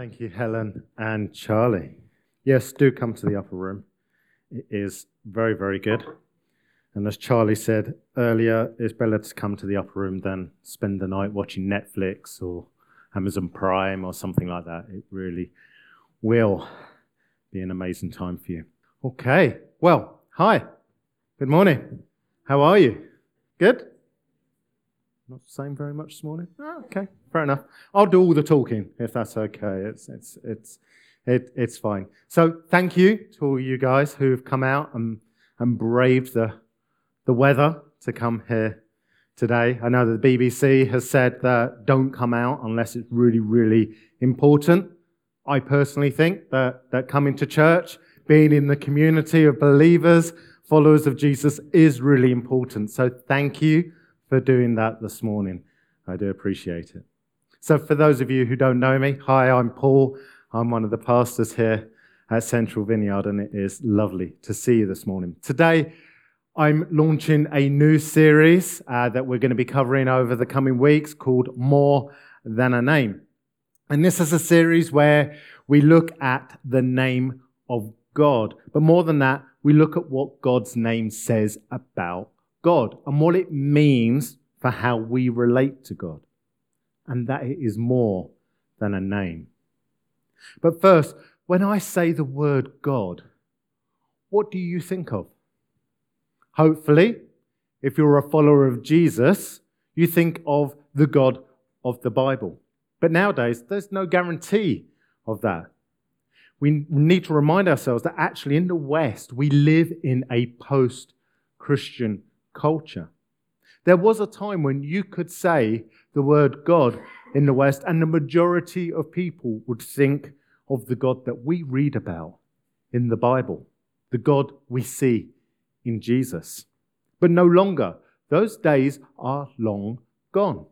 Thank you, Helen and Charlie. Yes, do come to the upper room. It is very, very good. And as Charlie said earlier, it's better to come to the upper room than spend the night watching Netflix or Amazon Prime or something like that. It really will be an amazing time for you. Okay, well, hi. Good morning. How are you? Good? Not saying very much this morning? Oh, okay, fair enough. I'll do all the talking if that's okay. It's, it's, it's, it, it's fine. So thank you to all you guys who've come out and, and braved the, the weather to come here today. I know that the BBC has said that don't come out unless it's really, really important. I personally think that, that coming to church, being in the community of believers, followers of Jesus is really important. So thank you for doing that this morning. I do appreciate it. So, for those of you who don't know me, hi, I'm Paul. I'm one of the pastors here at Central Vineyard, and it is lovely to see you this morning. Today, I'm launching a new series uh, that we're going to be covering over the coming weeks called More Than a Name. And this is a series where we look at the name of God. But more than that, we look at what God's name says about God and what it means for how we relate to God. And that it is more than a name. But first, when I say the word God, what do you think of? Hopefully, if you're a follower of Jesus, you think of the God of the Bible. But nowadays, there's no guarantee of that. We need to remind ourselves that actually in the West, we live in a post Christian culture. There was a time when you could say the word God in the West, and the majority of people would think of the God that we read about in the Bible, the God we see in Jesus. But no longer. Those days are long gone.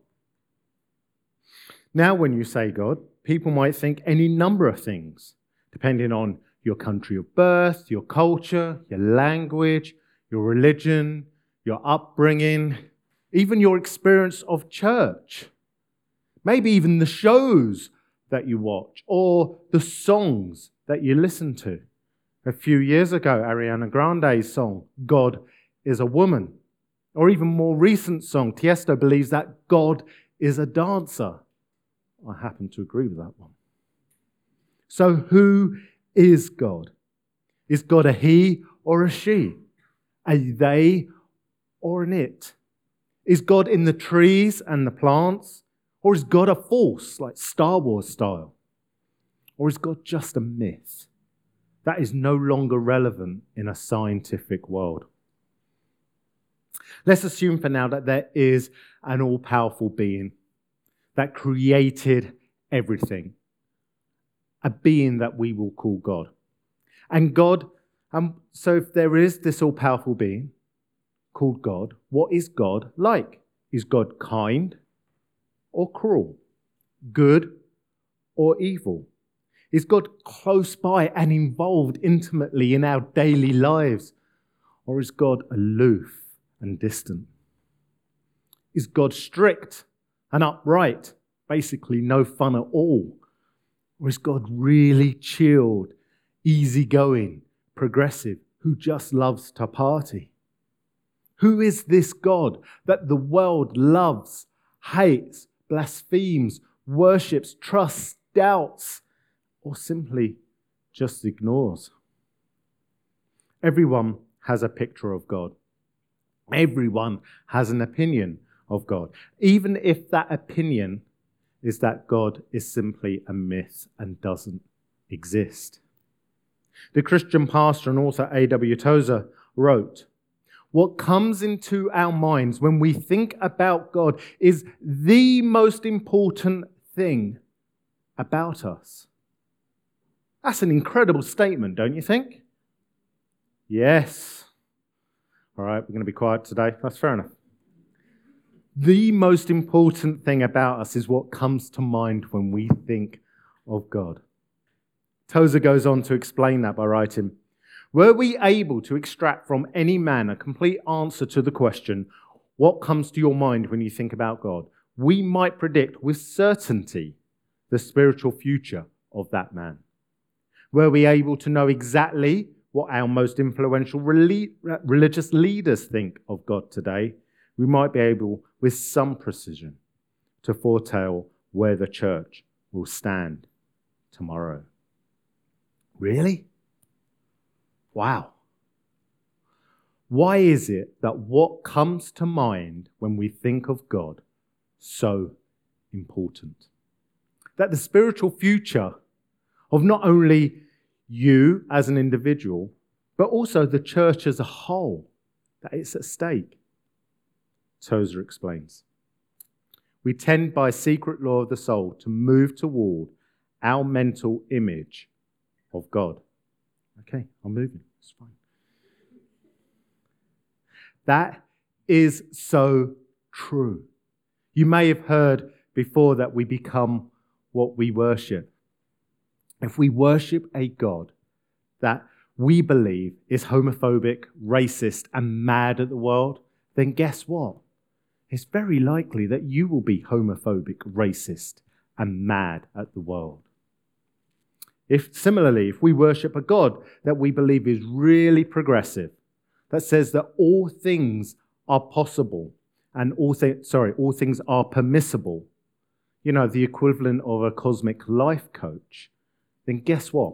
Now, when you say God, people might think any number of things, depending on your country of birth, your culture, your language, your religion, your upbringing, even your experience of church, maybe even the shows that you watch or the songs that you listen to. A few years ago, Ariana Grande's song, God is a Woman, or even more recent song, Tiesto believes that God is a dancer. I happen to agree with that one. So, who is God? Is God a he or a she? A they or an it? Is God in the trees and the plants? Or is God a force like Star Wars style? Or is God just a myth? That is no longer relevant in a scientific world. Let's assume for now that there is an all powerful being that created everything, a being that we will call God. And God, um, so if there is this all powerful being, called God, what is God like? Is God kind or cruel? Good or evil? Is God close by and involved intimately in our daily lives? Or is God aloof and distant? Is God strict and upright, basically no fun at all? Or is God really chilled, easygoing, progressive, who just loves to party? Who is this God that the world loves, hates, blasphemes, worships, trusts, doubts, or simply just ignores? Everyone has a picture of God. Everyone has an opinion of God, even if that opinion is that God is simply a myth and doesn't exist. The Christian pastor and author A.W. Tozer wrote, what comes into our minds when we think about God is the most important thing about us. That's an incredible statement, don't you think? Yes. All right, we're going to be quiet today. That's fair enough. The most important thing about us is what comes to mind when we think of God. Tozer goes on to explain that by writing were we able to extract from any man a complete answer to the question, what comes to your mind when you think about God? We might predict with certainty the spiritual future of that man? Were we able to know exactly what our most influential religious leaders think of God today? We might be able, with some precision, to foretell where the church will stand tomorrow. Really? Wow. Why is it that what comes to mind when we think of God so important? That the spiritual future of not only you as an individual, but also the church as a whole, that it's at stake. Tozer explains. We tend by secret law of the soul to move toward our mental image of God. Okay, I'm moving. It's fine. That is so true. You may have heard before that we become what we worship. If we worship a God that we believe is homophobic, racist, and mad at the world, then guess what? It's very likely that you will be homophobic, racist, and mad at the world. If similarly, if we worship a God that we believe is really progressive, that says that all things are possible and all things, sorry, all things are permissible, you know, the equivalent of a cosmic life coach, then guess what?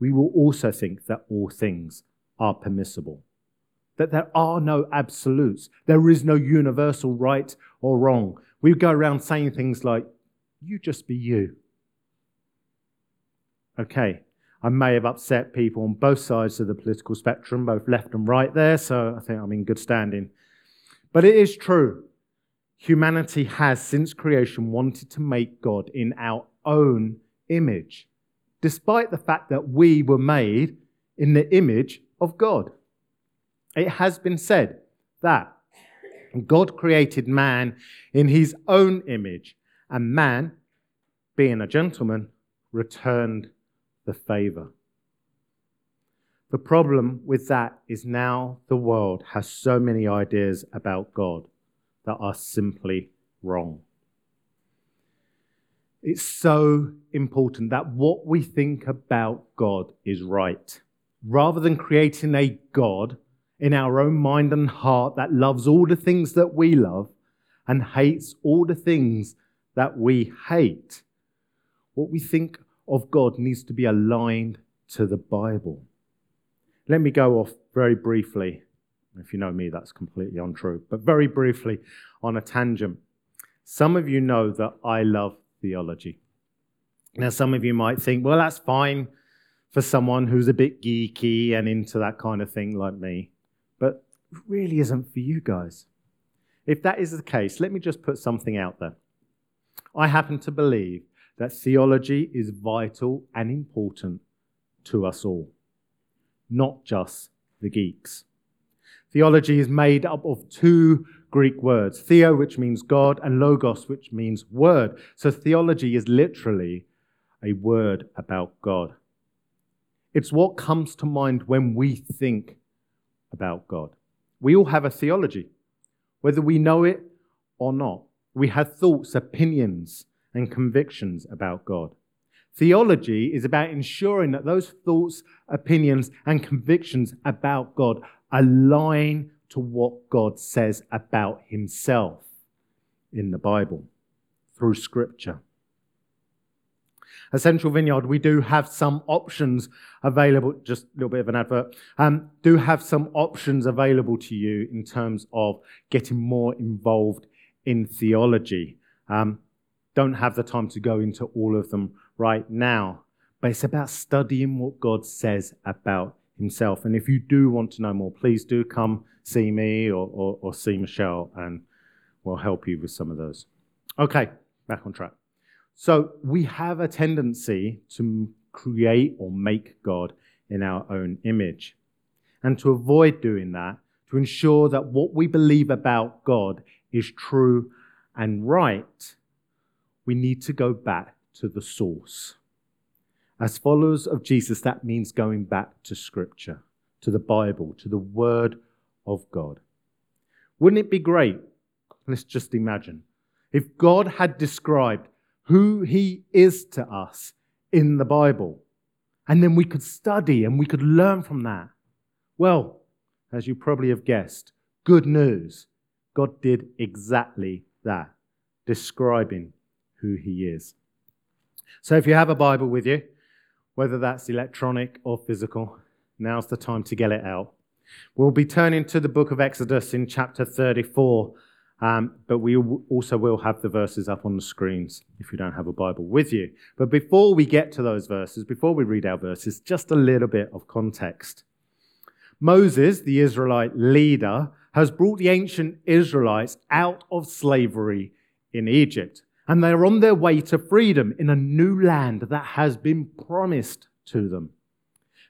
We will also think that all things are permissible, that there are no absolutes, there is no universal right or wrong. We go around saying things like, you just be you. Okay, I may have upset people on both sides of the political spectrum, both left and right there, so I think I'm in good standing. But it is true. Humanity has, since creation, wanted to make God in our own image, despite the fact that we were made in the image of God. It has been said that God created man in his own image, and man, being a gentleman, returned the favor. The problem with that is now the world has so many ideas about God that are simply wrong. It's so important that what we think about God is right. Rather than creating a God in our own mind and heart that loves all the things that we love and hates all the things that we hate, what we think of God needs to be aligned to the Bible. Let me go off very briefly. If you know me, that's completely untrue, but very briefly on a tangent. Some of you know that I love theology. Now, some of you might think, well, that's fine for someone who's a bit geeky and into that kind of thing like me, but really isn't for you guys. If that is the case, let me just put something out there. I happen to believe that theology is vital and important to us all, not just the geeks. Theology is made up of two Greek words theo, which means God, and logos, which means word. So theology is literally a word about God. It's what comes to mind when we think about God. We all have a theology, whether we know it or not. We have thoughts, opinions, and convictions about God. Theology is about ensuring that those thoughts, opinions, and convictions about God align to what God says about Himself in the Bible through Scripture. At Central Vineyard, we do have some options available, just a little bit of an advert, um, do have some options available to you in terms of getting more involved in theology. Um, don't have the time to go into all of them right now. But it's about studying what God says about Himself. And if you do want to know more, please do come see me or, or, or see Michelle, and we'll help you with some of those. Okay, back on track. So we have a tendency to create or make God in our own image. And to avoid doing that, to ensure that what we believe about God is true and right, we need to go back to the source. As followers of Jesus, that means going back to Scripture, to the Bible, to the Word of God. Wouldn't it be great? Let's just imagine. If God had described who He is to us in the Bible. And then we could study and we could learn from that. Well, as you probably have guessed, good news. God did exactly that, describing who he is. So if you have a Bible with you, whether that's electronic or physical, now's the time to get it out. We'll be turning to the book of Exodus in chapter 34, um, but we also will have the verses up on the screens if you don't have a Bible with you. But before we get to those verses, before we read our verses, just a little bit of context. Moses, the Israelite leader, has brought the ancient Israelites out of slavery in Egypt. And they're on their way to freedom in a new land that has been promised to them.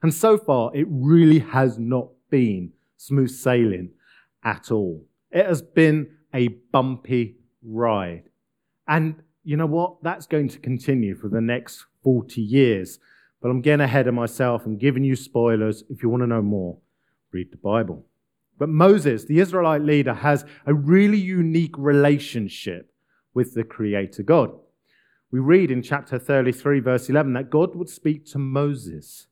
And so far, it really has not been smooth sailing at all. It has been a bumpy ride. And you know what? That's going to continue for the next 40 years. But I'm getting ahead of myself and giving you spoilers. If you want to know more, read the Bible. But Moses, the Israelite leader, has a really unique relationship with the Creator God. We read in chapter 33, verse 11, that God would speak to Moses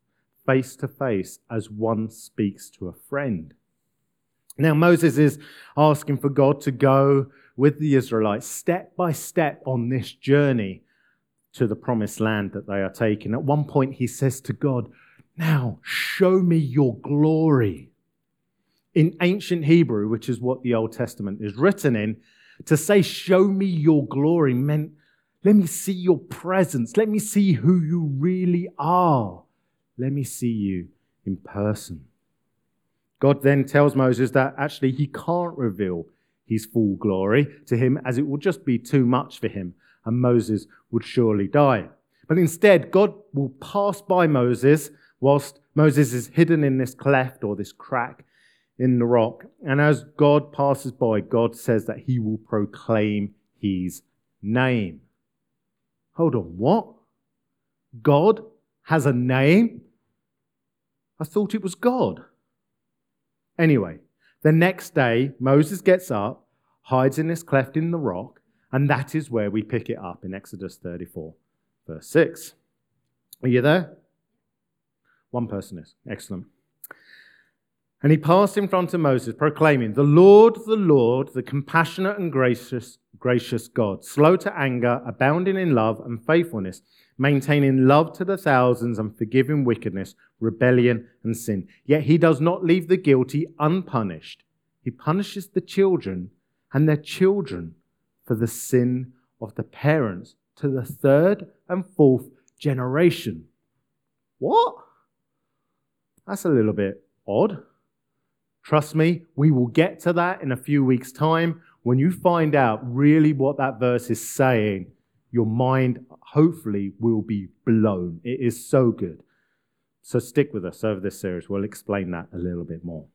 face to face as one speaks to a friend. Now, Moses is asking for God to go with the Israelites step by step on this journey to the promised land that they are taking. At one point, he says to God, Now show me your glory. In ancient Hebrew, which is what the Old Testament is written in, to say, Show me your glory meant, Let me see your presence. Let me see who you really are. Let me see you in person. God then tells Moses that actually he can't reveal his full glory to him as it will just be too much for him and Moses would surely die. But instead, God will pass by Moses whilst Moses is hidden in this cleft or this crack in the rock. And as God passes by, God says that he will proclaim his name. Hold on, what? God has a name? I thought it was God. Anyway, the next day, Moses gets up, hides in this cleft in the rock, and that is where we pick it up in Exodus 34, verse 6. Are you there? One person is. Excellent. And he passed in front of Moses, proclaiming, The Lord, the Lord, the compassionate and gracious, gracious God, slow to anger, abounding in love and faithfulness, maintaining love to the thousands and forgiving wickedness, rebellion, and sin. Yet he does not leave the guilty unpunished. He punishes the children and their children for the sin of the parents to the third and fourth generation. What? That's a little bit odd. Trust me, we will get to that in a few weeks' time. When you find out really what that verse is saying, your mind hopefully will be blown. It is so good. So stick with us over this series. We'll explain that a little bit more.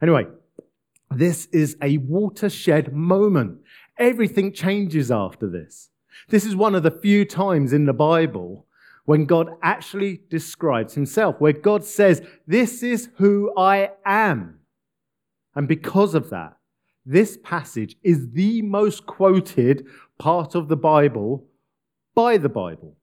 Anyway, this is a watershed moment. Everything changes after this. This is one of the few times in the Bible when God actually describes himself, where God says, This is who I am. And because of that, this passage is the most quoted part of the Bible by the Bible.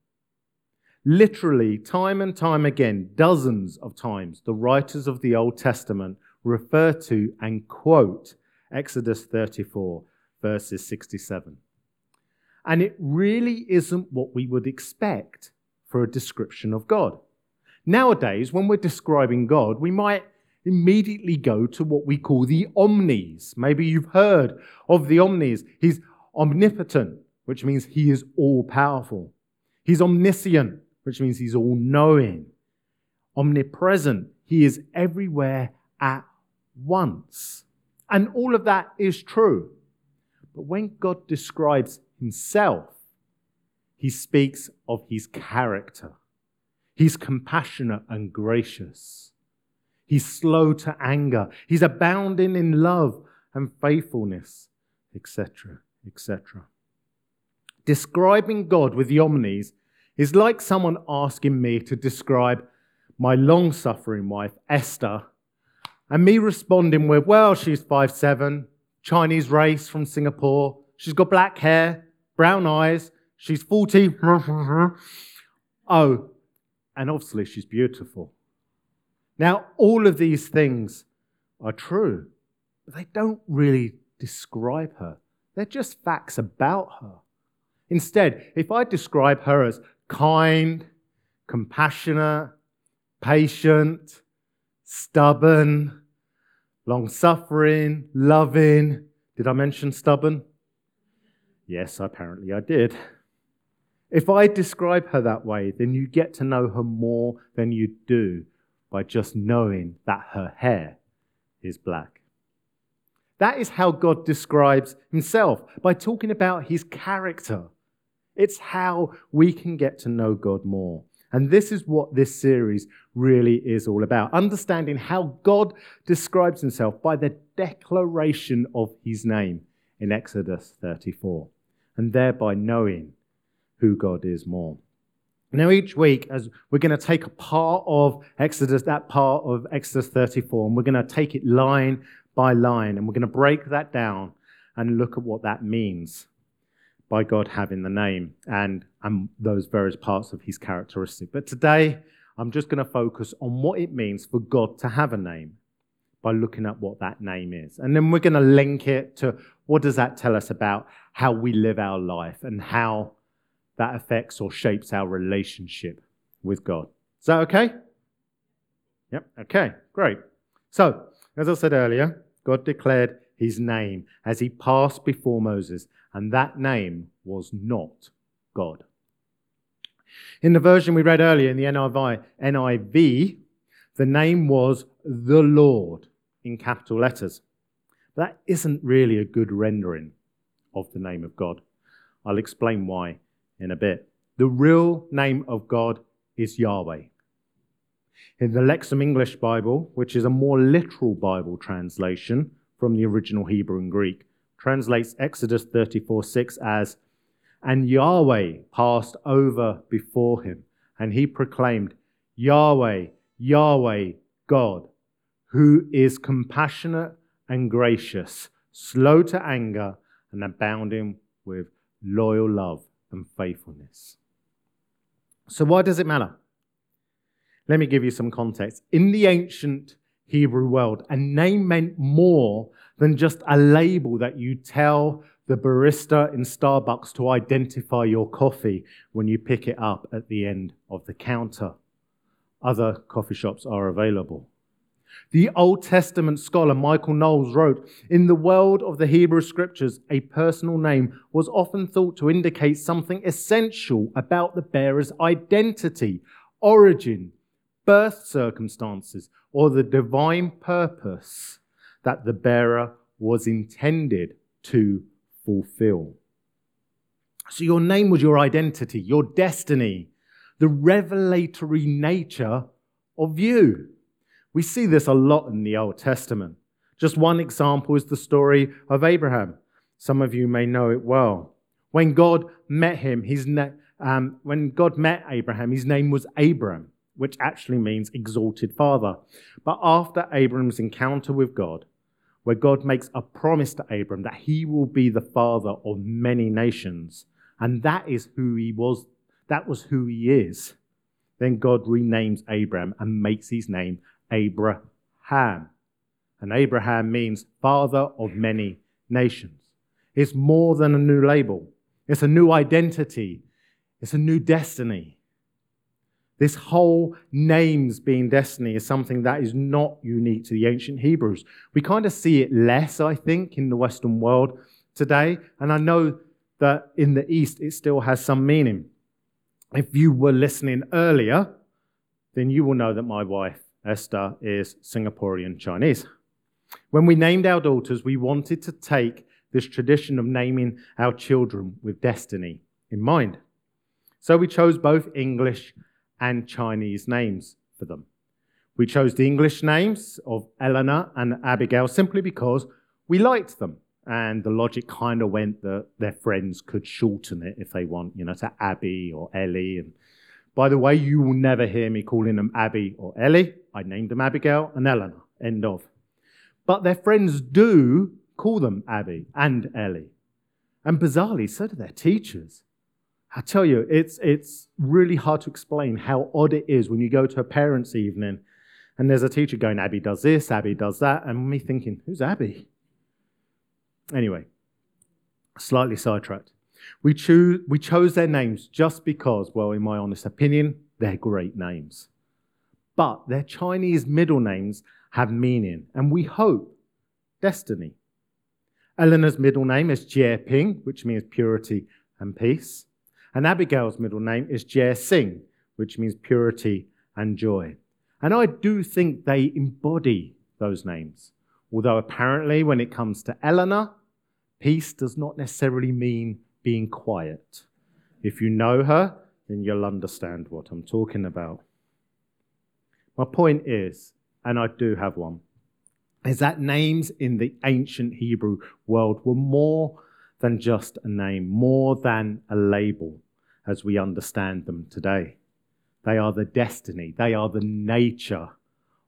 Literally, time and time again, dozens of times, the writers of the Old Testament refer to and quote Exodus 34, verses 67. And it really isn't what we would expect for a description of God. Nowadays, when we're describing God, we might immediately go to what we call the omnis. Maybe you've heard of the omnis. He's omnipotent, which means he is all powerful. He's omniscient, which means he's all knowing. Omnipresent, he is everywhere at once. And all of that is true. But when God describes himself, he speaks of his character. He's compassionate and gracious. He's slow to anger. He's abounding in love and faithfulness, etc., etc. Describing God with the omnis is like someone asking me to describe my long suffering wife, Esther, and me responding with, well, she's five seven, Chinese race from Singapore, she's got black hair, brown eyes, she's 40. Oh, and obviously she's beautiful. Now, all of these things are true, but they don't really describe her. They're just facts about her. Instead, if I describe her as kind, compassionate, patient, stubborn, long suffering, loving, did I mention stubborn? Yes, apparently I did. If I describe her that way, then you get to know her more than you do by just knowing that her hair is black. That is how God describes himself by talking about his character. It's how we can get to know God more. And this is what this series really is all about understanding how God describes himself by the declaration of his name in Exodus 34, and thereby knowing who God is more. Now, each week, as we're going to take a part of Exodus, that part of Exodus 34, and we're going to take it line by line, and we're going to break that down and look at what that means by God having the name and, and those various parts of his characteristic. But today, I'm just going to focus on what it means for God to have a name by looking at what that name is. And then we're going to link it to what does that tell us about how we live our life and how that affects or shapes our relationship with God. Is that okay? Yep, okay, great. So, as I said earlier, God declared his name as he passed before Moses, and that name was not God. In the version we read earlier in the NIV, the name was the Lord in capital letters. That isn't really a good rendering of the name of God. I'll explain why in a bit. The real name of God is Yahweh. In the Lexham English Bible, which is a more literal Bible translation from the original Hebrew and Greek, translates Exodus 34 6 as, And Yahweh passed over before him, and he proclaimed, Yahweh, Yahweh, God, who is compassionate and gracious, slow to anger, and abounding with loyal love and faithfulness. So, why does it matter? Let me give you some context. In the ancient Hebrew world, a name meant more than just a label that you tell the barista in Starbucks to identify your coffee when you pick it up at the end of the counter. Other coffee shops are available. The Old Testament scholar Michael Knowles wrote In the world of the Hebrew scriptures, a personal name was often thought to indicate something essential about the bearer's identity, origin, birth circumstances, or the divine purpose that the bearer was intended to fulfill. So, your name was your identity, your destiny, the revelatory nature of you. We see this a lot in the Old Testament. Just one example is the story of Abraham. Some of you may know it well. When God met him, his na- um, when God met Abraham, his name was Abram, which actually means exalted father. But after Abram's encounter with God, where God makes a promise to Abram that he will be the father of many nations, and that is who he was, that was who he is. Then God renames Abram and makes his name Abraham. And Abraham means father of many nations. It's more than a new label, it's a new identity, it's a new destiny. This whole names being destiny is something that is not unique to the ancient Hebrews. We kind of see it less, I think, in the Western world today. And I know that in the East it still has some meaning. If you were listening earlier, then you will know that my wife Esther is Singaporean Chinese. When we named our daughters, we wanted to take this tradition of naming our children with destiny in mind. So we chose both English and Chinese names for them. We chose the English names of Eleanor and Abigail simply because we liked them. And the logic kind of went that their friends could shorten it if they want, you know, to Abby or Ellie and by the way, you will never hear me calling them Abby or Ellie. I named them Abigail and Eleanor. End of. But their friends do call them Abby and Ellie. And bizarrely, so do their teachers. I tell you, it's, it's really hard to explain how odd it is when you go to a parents' evening and there's a teacher going, Abby does this, Abby does that, and me thinking, who's Abby? Anyway, slightly sidetracked. We, choose, we chose their names just because, well, in my honest opinion, they're great names. But their Chinese middle names have meaning, and we hope destiny. Eleanor's middle name is Jie Ping, which means purity and peace. And Abigail's middle name is Jie Sing, which means purity and joy. And I do think they embody those names. Although apparently, when it comes to Eleanor, peace does not necessarily mean being quiet. If you know her, then you'll understand what I'm talking about. My point is, and I do have one, is that names in the ancient Hebrew world were more than just a name, more than a label as we understand them today. They are the destiny, they are the nature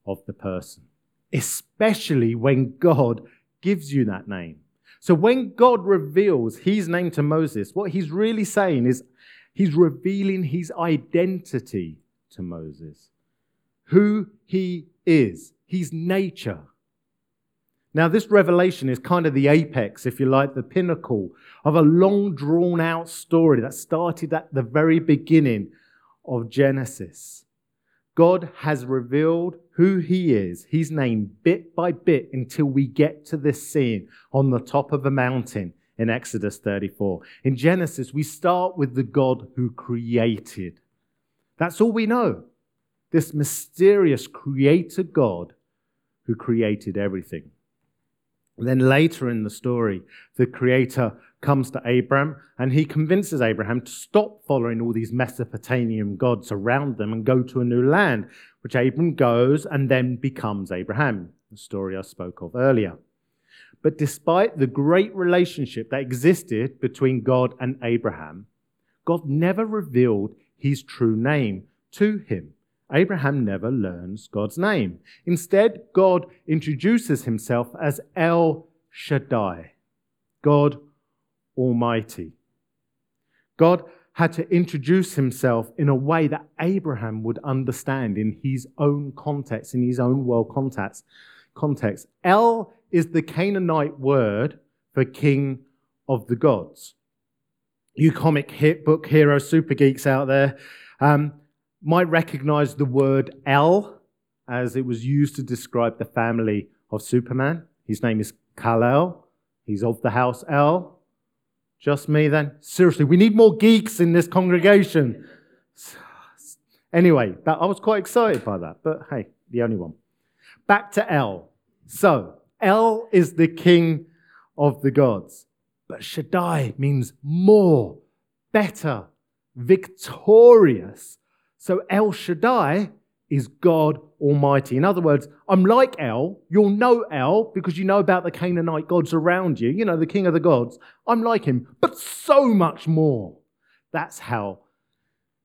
of the person, especially when God gives you that name. So when God reveals his name to Moses, what he's really saying is he's revealing his identity to Moses, who he is, his nature. Now, this revelation is kind of the apex, if you like, the pinnacle of a long drawn out story that started at the very beginning of Genesis. God has revealed who He is, His name, bit by bit until we get to this scene on the top of a mountain in Exodus 34. In Genesis, we start with the God who created. That's all we know. This mysterious creator God who created everything. And then later in the story, the creator comes to Abraham and he convinces Abraham to stop following all these Mesopotamian gods around them and go to a new land, which Abram goes and then becomes Abraham, the story I spoke of earlier. But despite the great relationship that existed between God and Abraham, God never revealed his true name to him. Abraham never learns God's name. Instead, God introduces himself as El Shaddai, God Almighty. God had to introduce himself in a way that Abraham would understand in his own context, in his own world context. context. El is the Canaanite word for king of the gods. You comic hit book hero super geeks out there um, might recognize the word El as it was used to describe the family of Superman. His name is Kal-El. He's of the house El. Just me then? Seriously, we need more geeks in this congregation. Anyway, that, I was quite excited by that, but hey, the only one. Back to El. So, El is the king of the gods, but Shaddai means more, better, victorious. So, El Shaddai is God Almighty. In other words, I'm like El. You'll know El because you know about the Canaanite gods around you, you know, the king of the gods. I'm like him, but so much more. That's how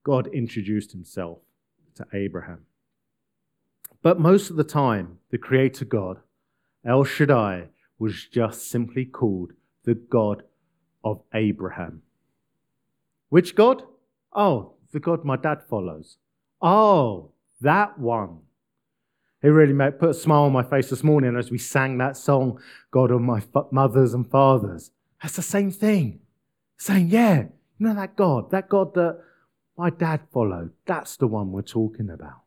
God introduced himself to Abraham. But most of the time, the Creator God, El Shaddai, was just simply called the God of Abraham. Which God? Oh, the God my dad follows. Oh, that one. It really made, put a smile on my face this morning as we sang that song, God of my mothers and fathers. That's the same thing. Saying, yeah, you know that God, that God that my dad followed, that's the one we're talking about.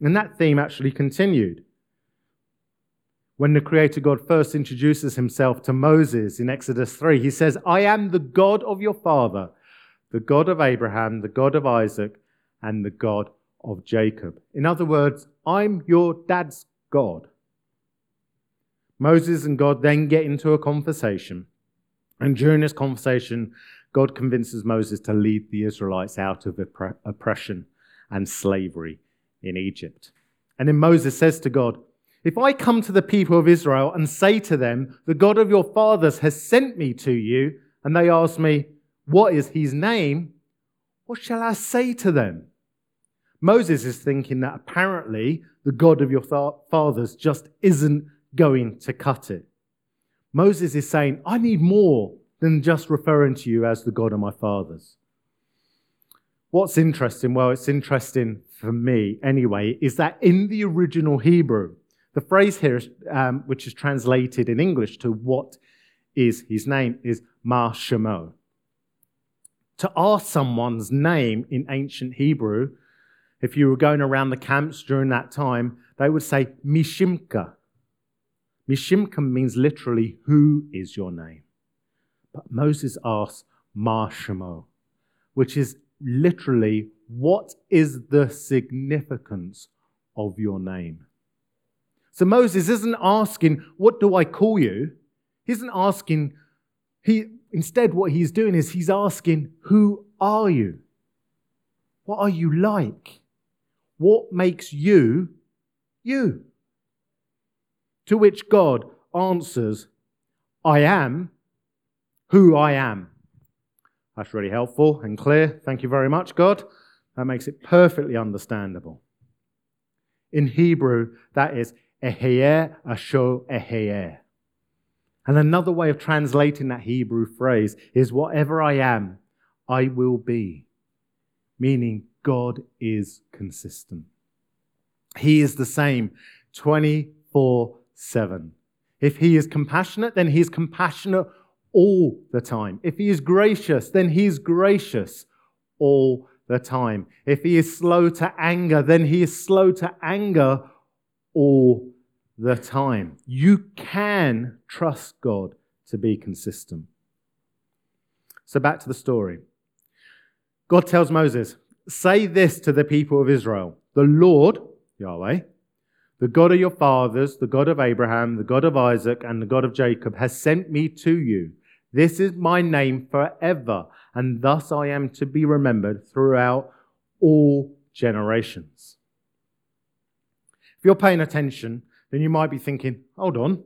And that theme actually continued. When the Creator God first introduces himself to Moses in Exodus 3, he says, I am the God of your father, the God of Abraham, the God of Isaac, and the God of Jacob. In other words, I'm your dad's God. Moses and God then get into a conversation. And during this conversation, God convinces Moses to lead the Israelites out of oppression and slavery in Egypt. And then Moses says to God, If I come to the people of Israel and say to them, The God of your fathers has sent me to you, and they ask me, What is his name? What shall I say to them? Moses is thinking that apparently the God of your fathers just isn't going to cut it. Moses is saying, I need more than just referring to you as the God of my fathers. What's interesting, well, it's interesting for me anyway, is that in the original Hebrew, the phrase here, um, which is translated in English to what is his name, is Ma Shemo. To ask someone's name in ancient Hebrew, if you were going around the camps during that time, they would say Mishimka. Mishimka means literally, who is your name? But Moses asks Ma Shemo, which is literally, what is the significance of your name? So Moses isn't asking, what do I call you? He isn't asking, he, instead, what he's doing is he's asking, who are you? What are you like? What makes you you? To which God answers, I am who I am. That's really helpful and clear. Thank you very much, God. That makes it perfectly understandable. In Hebrew, that is Ehyeh Asher Ehyeh. And another way of translating that Hebrew phrase is whatever I am, I will be. Meaning God is consistent. He is the same 24 7. If he is compassionate, then he is compassionate all the time. If he is gracious, then he is gracious all the time. If he is slow to anger, then he is slow to anger all the time. You can trust God to be consistent. So back to the story. God tells Moses, Say this to the people of Israel The Lord, Yahweh, the God of your fathers, the God of Abraham, the God of Isaac, and the God of Jacob, has sent me to you. This is my name forever, and thus I am to be remembered throughout all generations. If you're paying attention, then you might be thinking, hold on.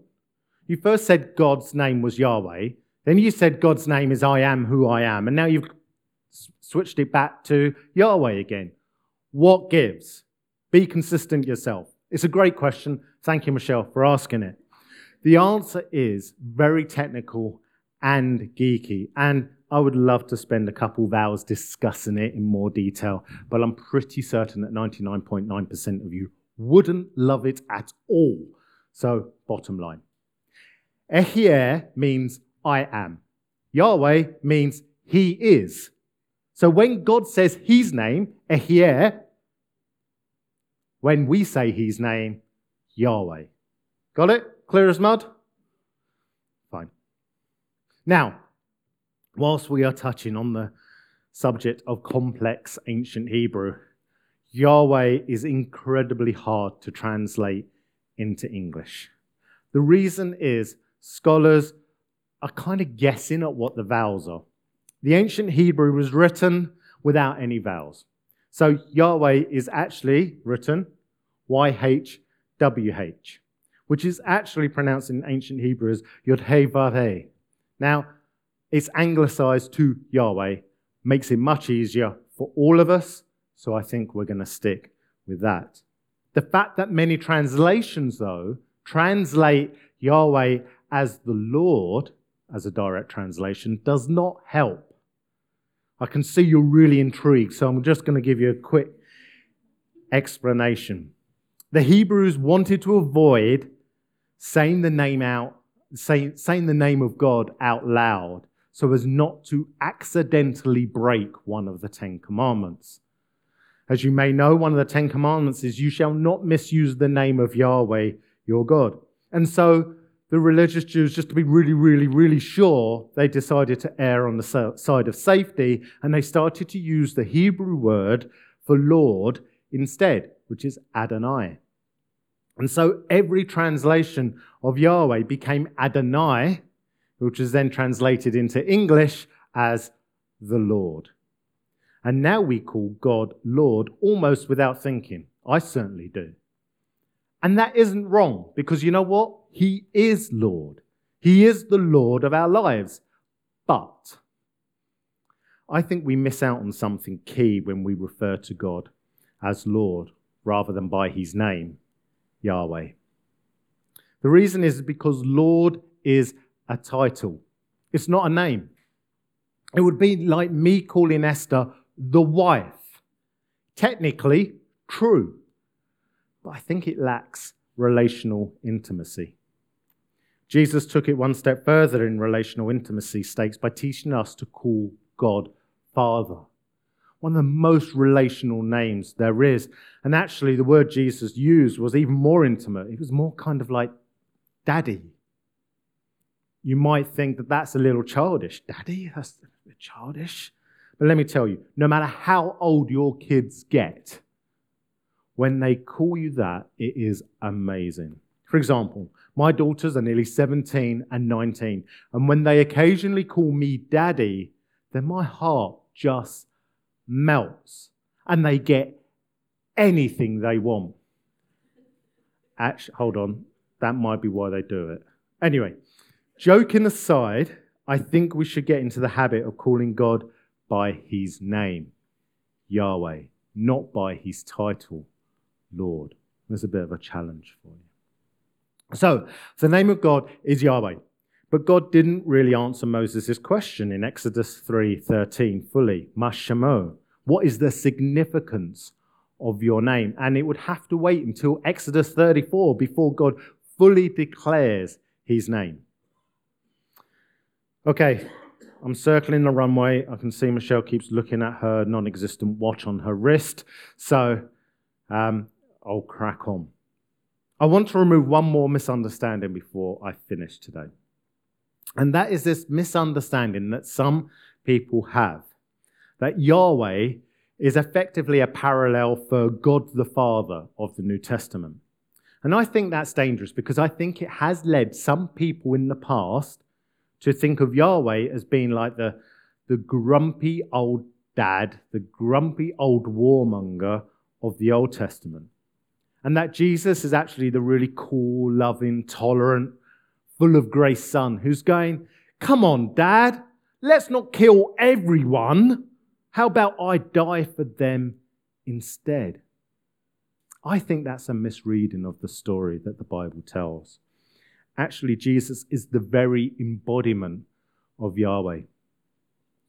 You first said God's name was Yahweh, then you said God's name is I am who I am, and now you've switched it back to Yahweh again. What gives? Be consistent yourself. It's a great question. Thank you, Michelle, for asking it. The answer is very technical and geeky. And I would love to spend a couple of hours discussing it in more detail, but I'm pretty certain that 99.9% of you wouldn't love it at all. So, bottom line Ehyeh means I am, Yahweh means He is. So, when God says His name, Ehyeh, when we say His name, Yahweh. Got it? Clear as mud? Fine. Now, whilst we are touching on the subject of complex ancient Hebrew, Yahweh is incredibly hard to translate into English. The reason is scholars are kind of guessing at what the vowels are. The ancient Hebrew was written without any vowels. So Yahweh is actually written YHWH, which is actually pronounced in ancient Hebrew as Yod He Now, it's anglicized to Yahweh, makes it much easier for all of us, so I think we're going to stick with that. The fact that many translations, though, translate Yahweh as the Lord, as a direct translation, does not help. I can see you're really intrigued, so I'm just going to give you a quick explanation. The Hebrews wanted to avoid saying the name out say, saying the name of God out loud so as not to accidentally break one of the Ten Commandments. As you may know, one of the Ten Commandments is, You shall not misuse the name of Yahweh your God. And so the religious Jews, just to be really, really, really sure, they decided to err on the side of safety and they started to use the Hebrew word for Lord instead, which is Adonai. And so every translation of Yahweh became Adonai, which is then translated into English as the Lord. And now we call God Lord almost without thinking. I certainly do. And that isn't wrong because you know what? He is Lord. He is the Lord of our lives. But I think we miss out on something key when we refer to God as Lord rather than by his name. Yahweh. The reason is because Lord is a title. It's not a name. It would be like me calling Esther the wife. Technically, true. But I think it lacks relational intimacy. Jesus took it one step further in relational intimacy stakes by teaching us to call God Father. One of the most relational names there is. And actually, the word Jesus used was even more intimate. It was more kind of like daddy. You might think that that's a little childish. Daddy? That's a bit childish. But let me tell you no matter how old your kids get, when they call you that, it is amazing. For example, my daughters are nearly 17 and 19, and when they occasionally call me daddy, then my heart just melts and they get anything they want. Actually, hold on, that might be why they do it. Anyway, joking aside, I think we should get into the habit of calling God by his name, Yahweh, not by his title, Lord. There's a bit of a challenge for you. So, the name of God is Yahweh. But God didn't really answer Moses' question in Exodus 3:13 fully. Mashamo. What is the significance of your name? And it would have to wait until Exodus 34 before God fully declares his name. Okay, I'm circling the runway. I can see Michelle keeps looking at her non existent watch on her wrist. So um, I'll crack on. I want to remove one more misunderstanding before I finish today. And that is this misunderstanding that some people have that Yahweh is effectively a parallel for God the Father of the New Testament. And I think that's dangerous because I think it has led some people in the past to think of Yahweh as being like the, the grumpy old dad, the grumpy old warmonger of the Old Testament. And that Jesus is actually the really cool, loving, tolerant, full of grace son who's going, Come on, dad, let's not kill everyone. How about I die for them instead? I think that's a misreading of the story that the Bible tells. Actually, Jesus is the very embodiment of Yahweh.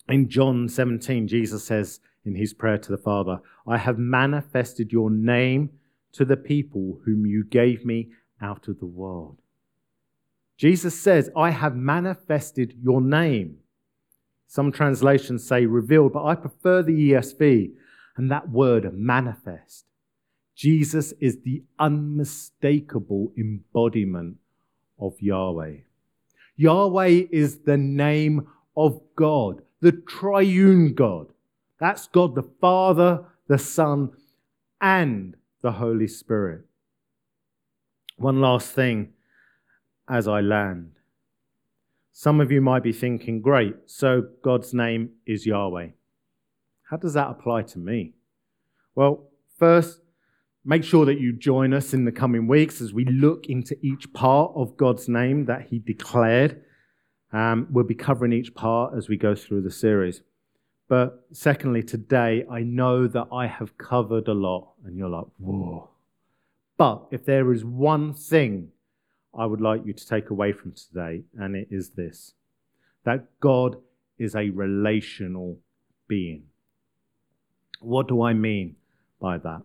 In John 17, Jesus says in his prayer to the Father, I have manifested your name to the people whom you gave me out of the world. Jesus says, I have manifested your name. Some translations say revealed, but I prefer the ESV and that word manifest. Jesus is the unmistakable embodiment of Yahweh. Yahweh is the name of God, the triune God. That's God the Father, the Son, and the Holy Spirit. One last thing as I land. Some of you might be thinking, great, so God's name is Yahweh. How does that apply to me? Well, first, make sure that you join us in the coming weeks as we look into each part of God's name that He declared. Um, we'll be covering each part as we go through the series. But secondly, today, I know that I have covered a lot, and you're like, whoa. But if there is one thing I would like you to take away from today, and it is this that God is a relational being. What do I mean by that?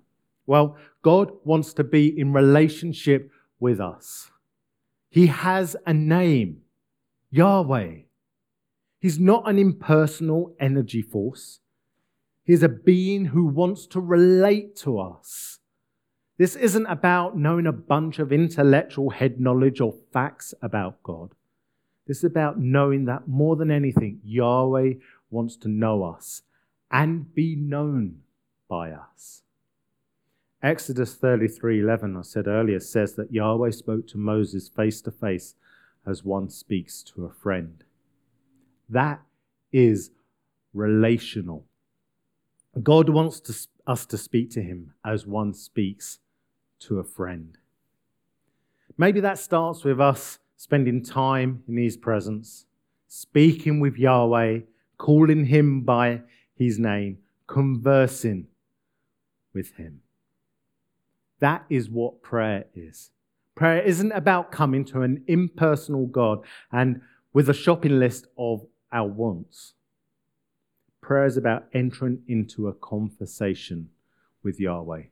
Well, God wants to be in relationship with us. He has a name, Yahweh. He's not an impersonal energy force. He's a being who wants to relate to us. This isn't about knowing a bunch of intellectual head knowledge or facts about God. This is about knowing that more than anything, Yahweh wants to know us and be known by us. Exodus 33:11 I said earlier says that Yahweh spoke to Moses face to face as one speaks to a friend. That is relational. God wants to, us to speak to him as one speaks to a friend. Maybe that starts with us spending time in His presence, speaking with Yahweh, calling Him by His name, conversing with Him. That is what prayer is. Prayer isn't about coming to an impersonal God and with a shopping list of our wants. Prayer is about entering into a conversation with Yahweh,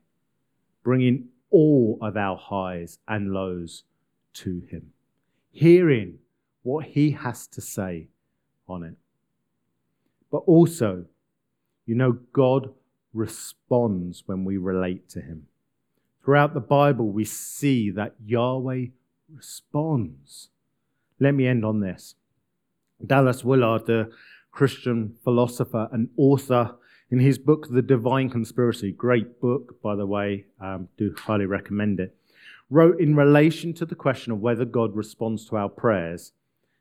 bringing all of our highs and lows to Him, hearing what He has to say on it. But also, you know, God responds when we relate to Him. Throughout the Bible, we see that Yahweh responds. Let me end on this. Dallas Willard, the Christian philosopher and author, in his book, The Divine Conspiracy, great book, by the way, um, do highly recommend it, wrote in relation to the question of whether God responds to our prayers,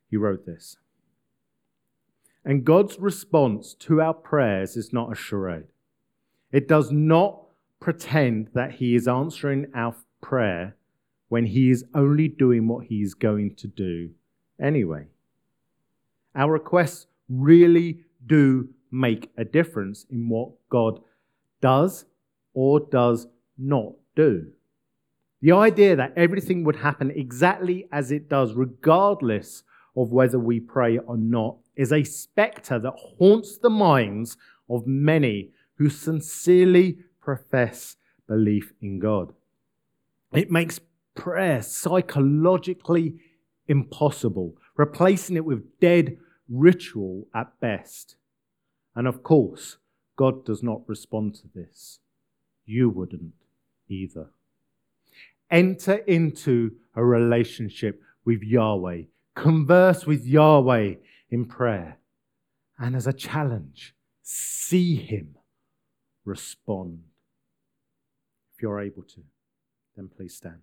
he wrote this. And God's response to our prayers is not a charade. It does not pretend that He is answering our prayer when He is only doing what He is going to do anyway. Our requests really do make a difference in what God does or does not do. The idea that everything would happen exactly as it does, regardless of whether we pray or not, is a specter that haunts the minds of many who sincerely profess belief in God. It makes prayer psychologically impossible, replacing it with dead ritual at best. And of course, God does not respond to this. You wouldn't either. Enter into a relationship with Yahweh. Converse with Yahweh in prayer. And as a challenge, see Him respond. If you're able to, then please stand.